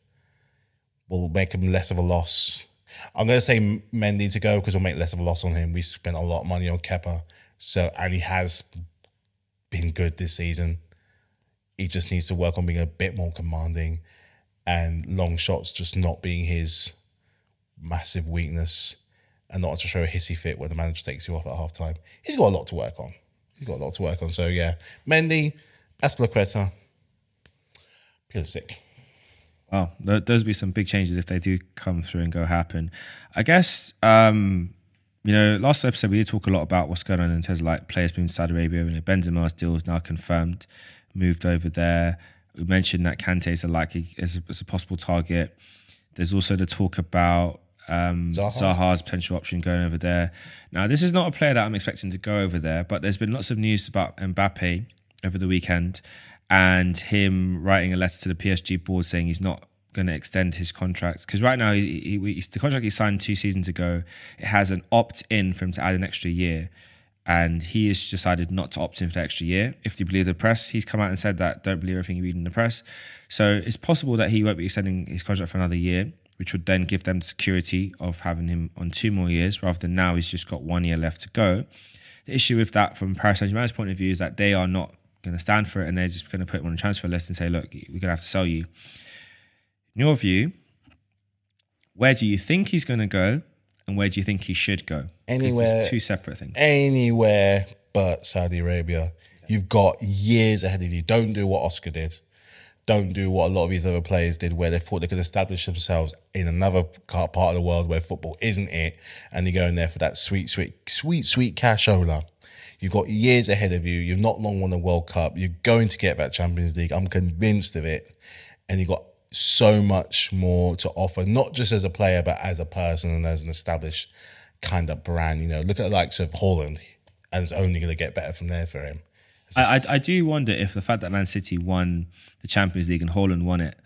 Will make him less of a loss. I'm going to say Mendy to go because we'll make less of a loss on him. We spent a lot of money on Kepa, so and he has been good this season. He just needs to work on being a bit more commanding, and long shots just not being his massive weakness, and not to show a hissy fit where the manager takes you off at half time. He's got a lot to work on. He's got a lot to work on. So yeah, Mendy, Azpilicueta, Pulisic. Wow, those would be some big changes if they do come through and go happen. I guess, um, you know, last episode we did talk a lot about what's going on in terms of like players to Saudi Arabia. You know, Benzema's deal is now confirmed, moved over there. We mentioned that Kante is a likely is a, is a possible target. There's also the talk about um, Zaha. Zaha's potential option going over there. Now, this is not a player that I'm expecting to go over there, but there's been lots of news about Mbappe over the weekend and him writing a letter to the PSG board saying he's not going to extend his contract because right now he, he, the contract he signed two seasons ago it has an opt in for him to add an extra year and he has decided not to opt in for the extra year. If you believe the press, he's come out and said that don't believe everything you read in the press. So it's possible that he won't be extending his contract for another year, which would then give them the security of having him on two more years rather than now he's just got one year left to go. The issue with that from Paris Saint Germain's point of view is that they are not going to stand for it and they're just going to put him on a transfer list and say, look, we're going to have to sell you. In your view, where do you think he's going to go and where do you think he should go? Anywhere- two separate things. anywhere but Saudi Arabia. You've got years ahead of you. Don't do what Oscar did. Don't do what a lot of these other players did, where they thought they could establish themselves in another part of the world where football isn't it, and they go in there for that sweet, sweet, sweet, sweet cashola. You've got years ahead of you. You've not long won a World Cup. You're going to get that Champions League. I'm convinced of it. And you've got so much more to offer, not just as a player, but as a person and as an established kind of brand. You know, look at the likes of Haaland, and it's only going to get better from there for him. I, I, I do wonder if the fact that Man City won the Champions League and Haaland won it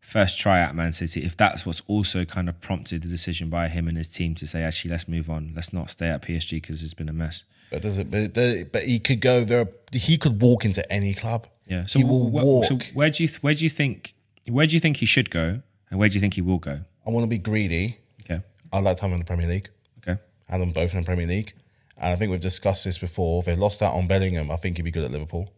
first try at Man City, if that's what's also kind of prompted the decision by him and his team to say, actually, let's move on. Let's not stay at PSG because it's been a mess. But does it? But, does it- but he could go there. He could walk into any club. Yeah. So he will wh- walk. So where do you th- where do you think where do you think he should go and where do you think he will go? I want to be greedy. Okay. I'd like to have him in the Premier League. Okay. Have them both in the Premier League. And I think we've discussed this before. If they lost out on Bellingham, I think he'd be good at Liverpool.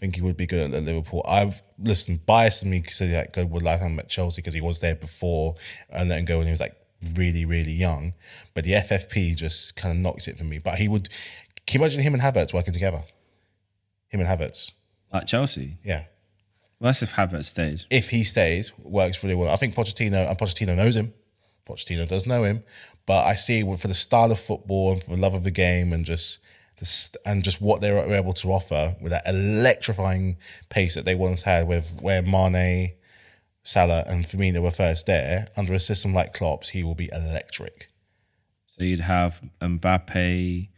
I think he would be good at Liverpool. I've listened, biased me because he like, would like him at Chelsea because he was there before and let him go when he was like really, really young. But the FFP just kind of knocks it for me. But he would. Can you imagine him and Havertz working together? Him and Havertz. At Chelsea. Yeah. Well, that's if Havertz stays. if he stays, works really well. I think Pochettino and Pochettino knows him. Pochettino does know him, but I see for the style of football and for the love of the game and just and just what they were able to offer with that electrifying pace that they once had with where Mane, Salah, and Firmino were first there. Under a system like Klopp's, he will be electric. So you'd have Mbappe,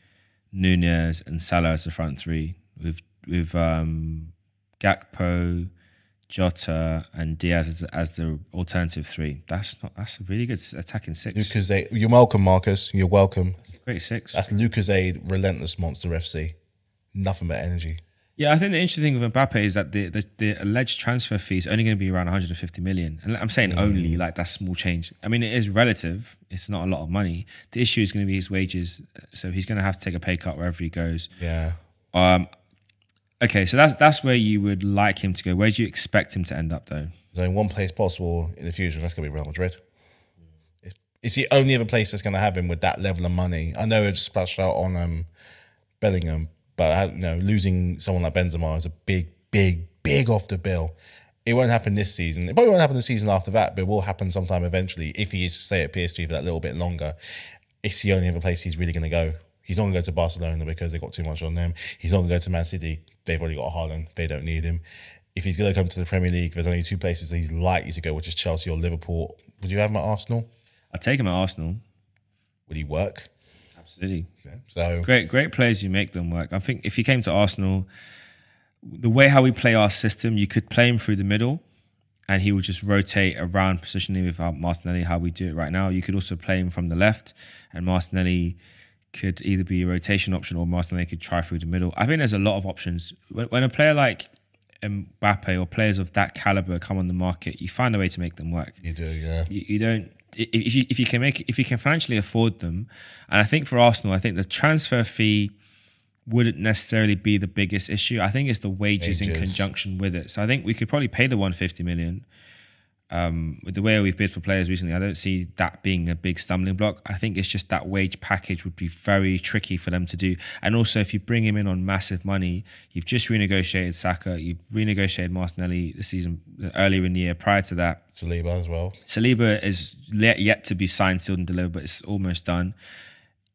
Nunez, and Salah as the front three with with um, Gakpo, Jota, and Diaz as, as the alternative three. That's not that's a really good attacking six. Lucas Aid, you're welcome, Marcus. You're welcome. Great six. That's Lucozade, relentless monster FC. Nothing but energy. Yeah, I think the interesting thing with Mbappe is that the, the, the alleged transfer fee is only going to be around 150 million. And I'm saying only, like that's small change. I mean, it is relative. It's not a lot of money. The issue is going to be his wages. So he's going to have to take a pay cut wherever he goes. Yeah. Um, okay, so that's that's where you would like him to go. Where do you expect him to end up, though? There's only one place possible in the future, that's going to be Real Madrid. It's- It's the only other place that's going to have him with that level of money. I know it's splashed out on um, Bellingham, but uh, you know, losing someone like Benzema is a big, big, big off the bill. It won't happen this season. It probably won't happen the season after that, but it will happen sometime eventually if he is to stay at PSG for that little bit longer. It's the only other place he's really going to go. He's not going to go to Barcelona because they've got too much on them. He's not going to go to Man City. They've already got Haaland. They don't need him. If he's going to come to the Premier League, there's only two places that he's likely to go, which is Chelsea or Liverpool. Would you have him at Arsenal? I'd take him at Arsenal. Would he work? Absolutely. Yeah. So Great, great players. You make them work. I think if he came to Arsenal, the way how we play our system, you could play him through the middle, and he would just rotate around positioning with Martinelli, how we do it right now. You could also play him from the left, and Martinelli could either be a rotation option or Martinelli could try through the middle. I think there's a lot of options. When, when a player like Mbappe or players of that caliber come on the market, you find a way to make them work you do, yeah. you, you don't if you if you can make if you can financially afford them, and I think for Arsenal, I think the transfer fee wouldn't necessarily be the biggest issue. I think it's the wages, in conjunction with it. So I think we could probably pay the 150 million. Um, with the way we've bid for players recently, I don't see that being a big stumbling block. I think it's just that wage package would be very tricky for them to do. And also, if you bring him in on massive money, you've just renegotiated Saka, you've renegotiated Martinelli the season earlier in the year. Prior to that, Saliba as well. Saliba is yet yet to be signed, sealed, and delivered, but it's almost done.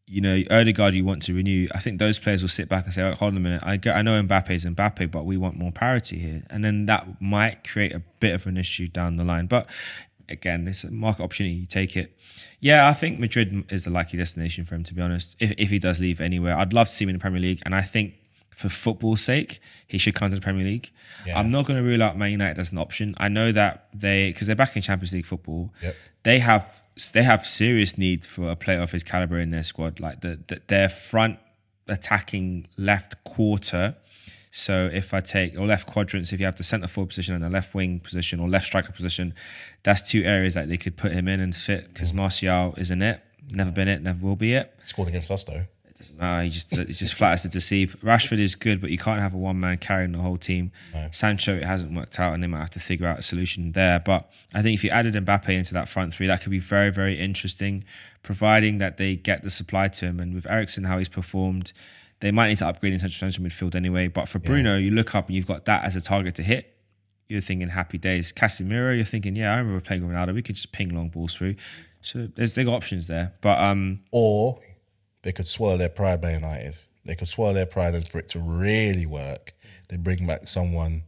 You know, Odegaard, you want to renew. I think those players will sit back and say, oh, "Hold on a minute. I, go, I know Mbappe is Mbappe, but we want more parity here." And then that might create a bit of an issue down the line. But again, it's a market opportunity. You take it. Yeah, I think Madrid is a likely destination for him. To be honest, if if he does leave anywhere, I'd love to see him in the Premier League, and I think for football's sake, he should come to the Premier League. Yeah. I'm not going to rule out Man United as an option. I know that they because they're back in Champions League football. Yep. They have they have serious need for a player of his caliber in their squad. Like the, the their front attacking left quarter. So if I take or left quadrants, if you have the centre forward position and the left wing position or left striker position, that's two areas that they could put him in and fit because mm. Martial isn't it. Never been it, never will be it. Scored against us though. Doesn't matter. He just it's just flat as to deceive. Rashford is good, but you can't have a one man carrying the whole team. Sancho, it hasn't worked out, and they might have to figure out a solution there. But I think if you added Mbappe into that front three, that could be very, very interesting, providing that they get the supply to him. And with Eriksen, how he's performed, they might need to upgrade in central central midfield anyway. But for Bruno, you look up and you've got that as a target to hit. You're thinking happy days. Casemiro, you're thinking, yeah, I remember playing with Ronaldo. We could just ping long balls through. So there's they got options there. But um, Or they could swallow their pride by United. They could swallow their pride, and for it to really work, they bring back someone.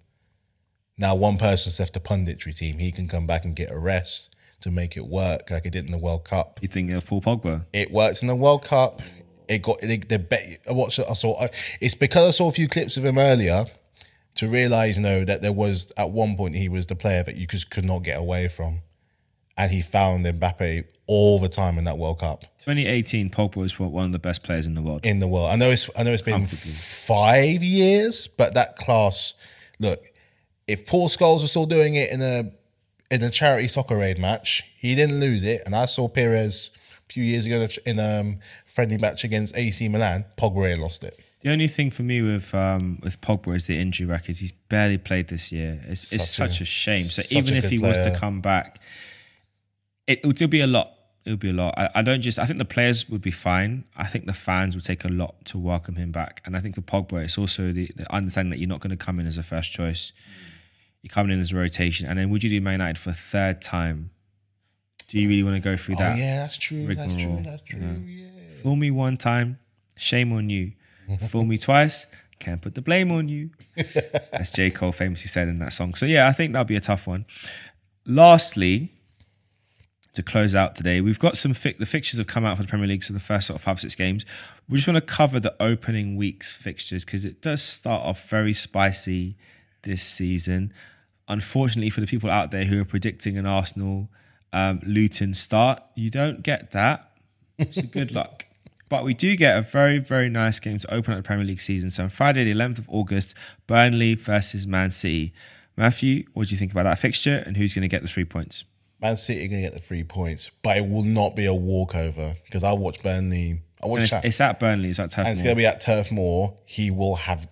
Now one person's left the punditry team. He can come back and get a rest to make it work, like it did in the World Cup. You think of Paul Pogba? It works in the World Cup. It got the the bet. I watched. I saw. It's because I saw a few clips of him earlier to realize, you know, that there was at one point he was the player that you just could not get away from, and he found Mbappe all the time in that World Cup 2018, Pogba was one of the best players in the world. in the world. I know it's I know it's been five years, but that class. Look, if Paul Scholes was still doing it in a in a charity soccer aid match, he didn't lose it, and I saw Perez a few years ago in a um, friendly match against AC Milan. Pogba lost it. The only thing for me with um, with Pogba is the injury records. He's barely played this year. It's it's Such a- a shame. So such even if he was to come back, it would still be a lot. It would be a lot. I, I don't just. I think the players would be fine. I think the fans would take a lot to welcome him back. And I think for Pogba, it's also the, the understanding that you're not going to come in as a first choice. You're coming in as a rotation, and then would you do Man United for a third time? Do you really want to go through Oh that? yeah, that's true. That's true. That's true. Yeah. Fool me one time, shame on you. Fool me twice, can't put the blame on you. As J. Cole famously said in that song. So yeah, I think that'll be a tough one. Lastly, to close out today, we've got some fi- the fixtures have come out for the Premier League, so the first sort of five six games. We just want to cover the opening week's fixtures because it does start off very spicy this season. Unfortunately, for the people out there who are predicting an Arsenal um, Luton start, you don't get that. So good luck. But we do get a very, very nice game to open up the Premier League season. So on Friday, the 11th of August, Burnley versus Man City. Matthew, what do you think about that fixture and who's going to get the three points? Man City are gonna get the three points, but it will not be a walkover because I watched Burnley. I And watched it's, that, it's at Burnley, it's at Turf and it's Moor. gonna be at Turf Moor. He will have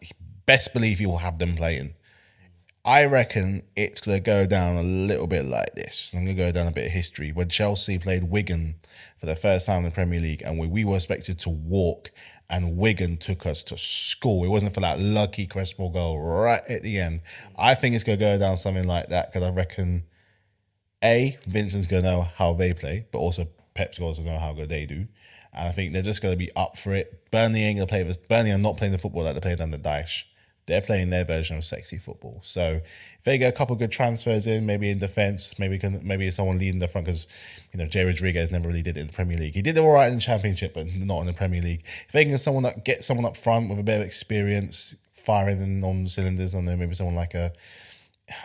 best believe he will have them playing. I reckon it's gonna go down a little bit like this. I'm gonna go down a bit of history when Chelsea played Wigan for the first time in the Premier League, and we, we were expected to walk, and Wigan took us to school. It wasn't for that lucky Crespo goal right at the end. I think it's gonna go down something like that because I reckon. A, Vincent's gonna know how they play, but also Pep's going to know how good they do. And I think they're just gonna be up for it. Burnley ain't gonna play this. Burnley are not playing the football that they played under Dyche. They're playing their version of sexy football. So if they get a couple good transfers in, maybe in defense, maybe can maybe someone leading the front because you know Jay Rodriguez never really did it in the Premier League. He did it all right in the Championship, but not in the Premier League. If they can get someone that get someone up front with a bit of experience, firing on cylinders on there, maybe someone like a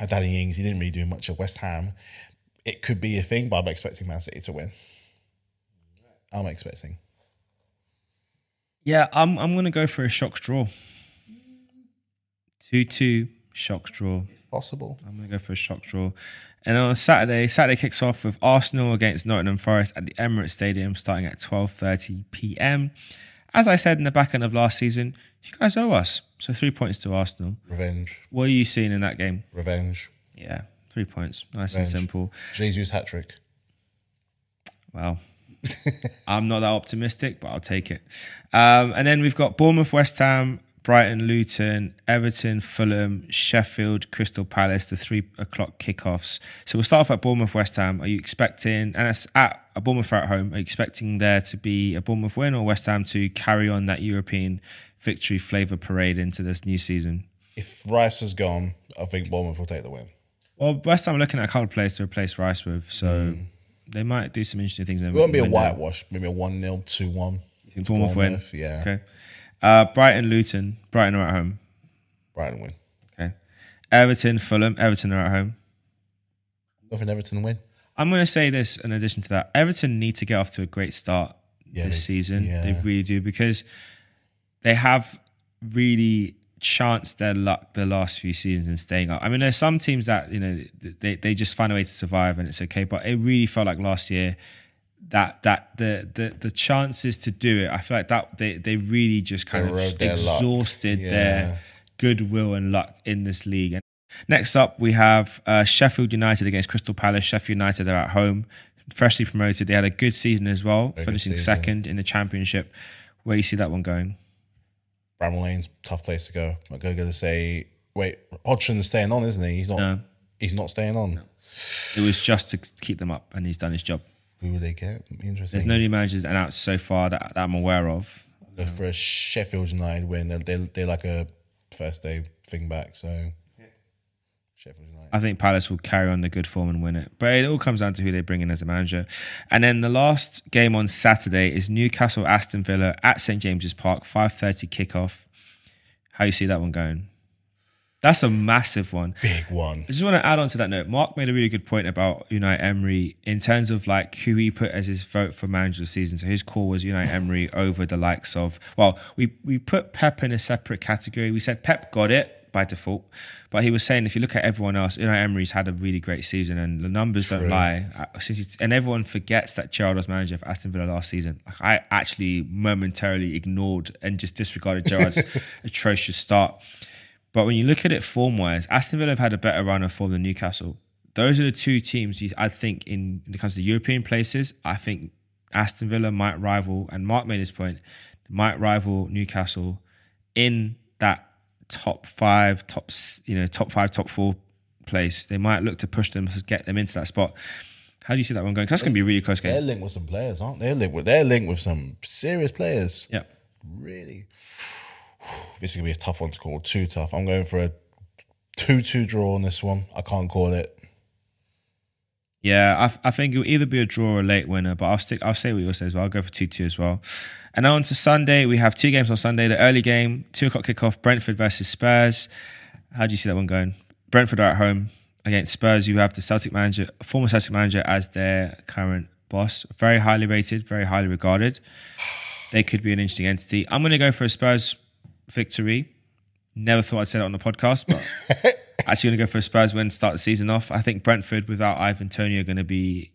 a Danny Ings, he didn't really do much at West Ham. It could be a thing, but I'm expecting Man City to win. I'm expecting. Yeah, I'm I'm gonna go for a shock draw. Two two shock draw. Possible. I'm gonna go for a shock draw. And on Saturday, Saturday kicks off with Arsenal against Nottingham Forest at the Emirates Stadium, starting at 12:30 p.m. As I said in the back end of last season, you guys owe us. So three points to Arsenal. Revenge. What are you seeing in that game? Revenge. Yeah, three points. Nice and simple. Jesus hat trick. Wow. I'm not that optimistic, but I'll take it. Um, and then we've got Bournemouth, West Ham, Brighton, Luton, Everton, Fulham, Sheffield, Crystal Palace, the three o'clock kickoffs. So we'll start off at Bournemouth, West Ham. Are you expecting, and it's at a Bournemouth at home, are you expecting there to be a Bournemouth win or West Ham to carry on that European victory flavour parade into this new season? If Rice is gone, I think Bournemouth will take the win. Well, West Ham are looking at a couple of players to replace Rice with, so they might do some interesting things. It won't be a whitewash. Maybe a 1 0, 2 1. Bournemouth win. Yeah. Okay. Uh, Brighton, Luton. Brighton are at home. Brighton win. Okay. Everton, Fulham. Everton are at home. Nothing Everton win. I'm going to say this in addition to that. Everton need to get off to a great start Yeah, this they- season. yeah. They really do because they have really chanced their luck the last few seasons in staying up. I mean, there's some teams that, you know, they, they just find a way to survive and it's okay. But it really felt like last year that that the the the chances to do it, I feel like that they they really just kind They of their exhausted Yeah. their goodwill and luck in this league. And next up, we have uh, Sheffield United against Crystal Palace. Sheffield United are at home, freshly promoted. They had a good season as well, good finishing second in the championship. Where you see that one going? Bramall Lane's tough place to go. I'm going to say, wait, Hodgson's staying on, isn't he? He's not. No. He's not staying on. It was just to keep them up, and he's done his job. Who will they get? Interesting. There's no new managers announced so far that, that I'm aware of. Go For a Sheffield United win, they're, they're, they're like a first day thing back. So Sheffield United. I think Palace will carry on the good form and win it. But it all comes down to who they bring in as a manager. And then the last game on Saturday is Newcastle Aston Villa at St James's Park, 5:30 kickoff. How you see that one going? That's a massive one. Big one. I just want to add on to that note. Mark made a really good point about Unai Emery in terms of like who he put as his vote for manager of the season. So his call was Unai Emery over the likes of well, we we put Pep in a separate category. We said Pep got it by default, but he was saying if you look at everyone else, Unai Emery's had a really great season and the numbers don't lie. Uh, Since he's, and everyone forgets that Gerrard was manager of Aston Villa last season. Like I actually momentarily ignored and just disregarded Gerrard's atrocious start. But when you look at it form wise, Aston Villa have had a better run of form than Newcastle. Those are the two teams you- I think in when it comes to European places, I think Aston Villa might rival, and Mark made this point, might rival Newcastle in that top five, top you know, top five, top four place. They might look to push them to get them into that spot. How do you see that one going? that's going to be a really close game. They're linked with some players, aren't they? They're linked with, they're linked with some serious players. Yeah. Really. This is going to be a tough one to call. Too tough. I'm going for a 2 2 draw on this one. I can't call it. Yeah, I, I think it'll either be a draw or a late winner, but I'll stick. I'll say what you say as well. I'll go for two two as well. And now on to Sunday. We have two games on Sunday. The early game, two o'clock kickoff. Brentford versus Spurs. How do you see that one going? Brentford are at home against Spurs. You have the Celtic manager, former Celtic manager, as their current boss. Very highly rated, very highly regarded. They could be an interesting entity. I'm going to go for a Spurs victory. Never thought I'd say that on the podcast, but actually going to go for a Spurs win to start the season off. I think Brentford without Ivan Toney are going to be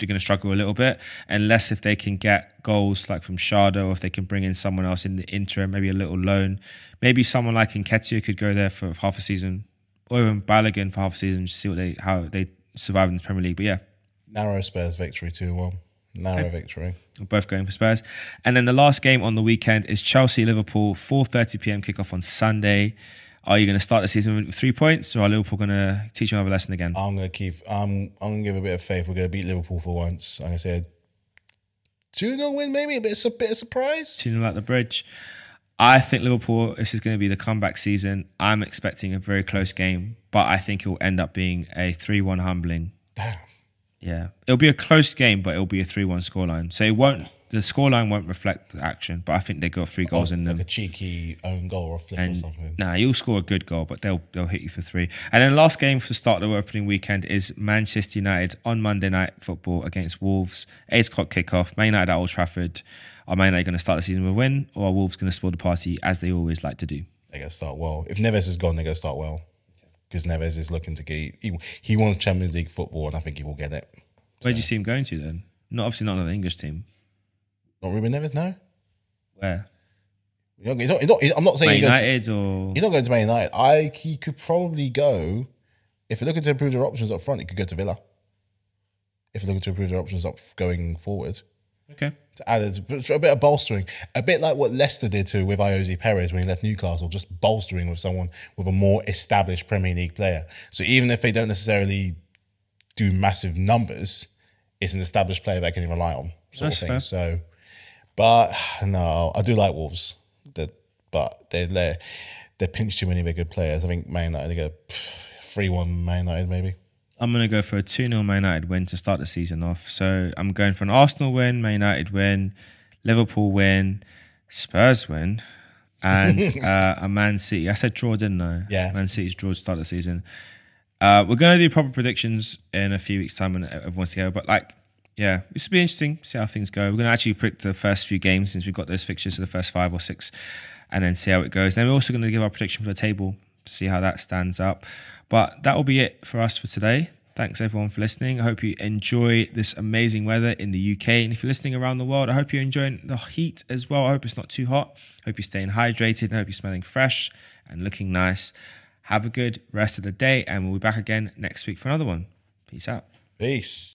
going to struggle a little bit, unless if they can get goals like from Schade, or if they can bring in someone else in the interim, maybe a little loan, maybe someone like Nketiah could go there for half a season, or even Balogun for half a season, just see what they how they survive in the Premier League. But yeah, Narrow Spurs victory 2 1. Narrow victory. we're both going for Spurs. And then the last game on the weekend is Chelsea Liverpool, 4:30 p.m. kickoff on Sunday. Are you going to start the season with three points, or are Liverpool going to teach you another lesson again? I'm gonna keep. I'm. I'm gonna give a bit of faith. We're gonna beat Liverpool for once. Like I said, two 0 win maybe a bit. It's a bit of surprise. 2 0 at the bridge. I think Liverpool, this is going to be the comeback season. I'm expecting a very close game, but I think it will end up being a 3 1 humbling. Damn. Yeah. It'll be a close game, but it'll be a 3 1 scoreline. So it won't, the scoreline won't reflect the action, but I think they got three goals oh, in like them. a cheeky own goal or a flip or something. Nah, you'll score a good goal, but they'll they'll hit you for three. And then the last game for the start of the opening weekend is Manchester United on Monday night football against Wolves. Eight o'clock kickoff. Man United at Old Trafford. Are Man United going to start the season with a win, or are Wolves going to spoil the party as they always like to do? They're gonna start well. If Neves is gone, they're gonna start well. Because Neves is looking to get. He, he wants Champions League football, and I think he will get it. Where do you see him going to then? Not obviously not another English team. Not Ruben Neves, no. Where? He's not, he's not, he's not, I'm not saying Man United or he's not going to Man United. I he could probably go if you're looking to improve their options up front. He could go to Villa. If you're looking to improve their options up going forward, okay? to add uh, a, a bit of bolstering, a bit like what Leicester did to with Ayoze Perez when he left Newcastle, just bolstering with someone with a more established Premier League player. So even if they don't necessarily do massive numbers, it's an established player they can rely on, sort That's of thing. fair. So, but no, I do like Wolves, but they're they're they're pinched too many of their good players. I think Man United they go three one Man United maybe. I'm going to go for a 2 0 Man United win to start the season off. So I'm going for an Arsenal win, Man United win, Liverpool win, Spurs win, and uh, a Man City. I said draw, didn't I? Yeah. Man City's draw to start the season. Uh, we're going to do proper predictions in a few weeks' time when everyone's together. But, like, yeah, this will be interesting, see how things go. We're going to actually predict the first few games since we've got those fixtures for the first five or six and then see how it goes. Then we're also going to give our prediction for the table to see how that stands up. But that will be it for us for today. Thanks everyone for listening. I hope you enjoy this amazing weather in the UK. And if you're listening around the world, I hope you're enjoying the heat as well. I hope it's not too hot. I hope you're staying hydrated I hope you're smelling fresh and looking nice. Have a good rest of the day, and we'll be back again next week for another one. Peace out. Peace.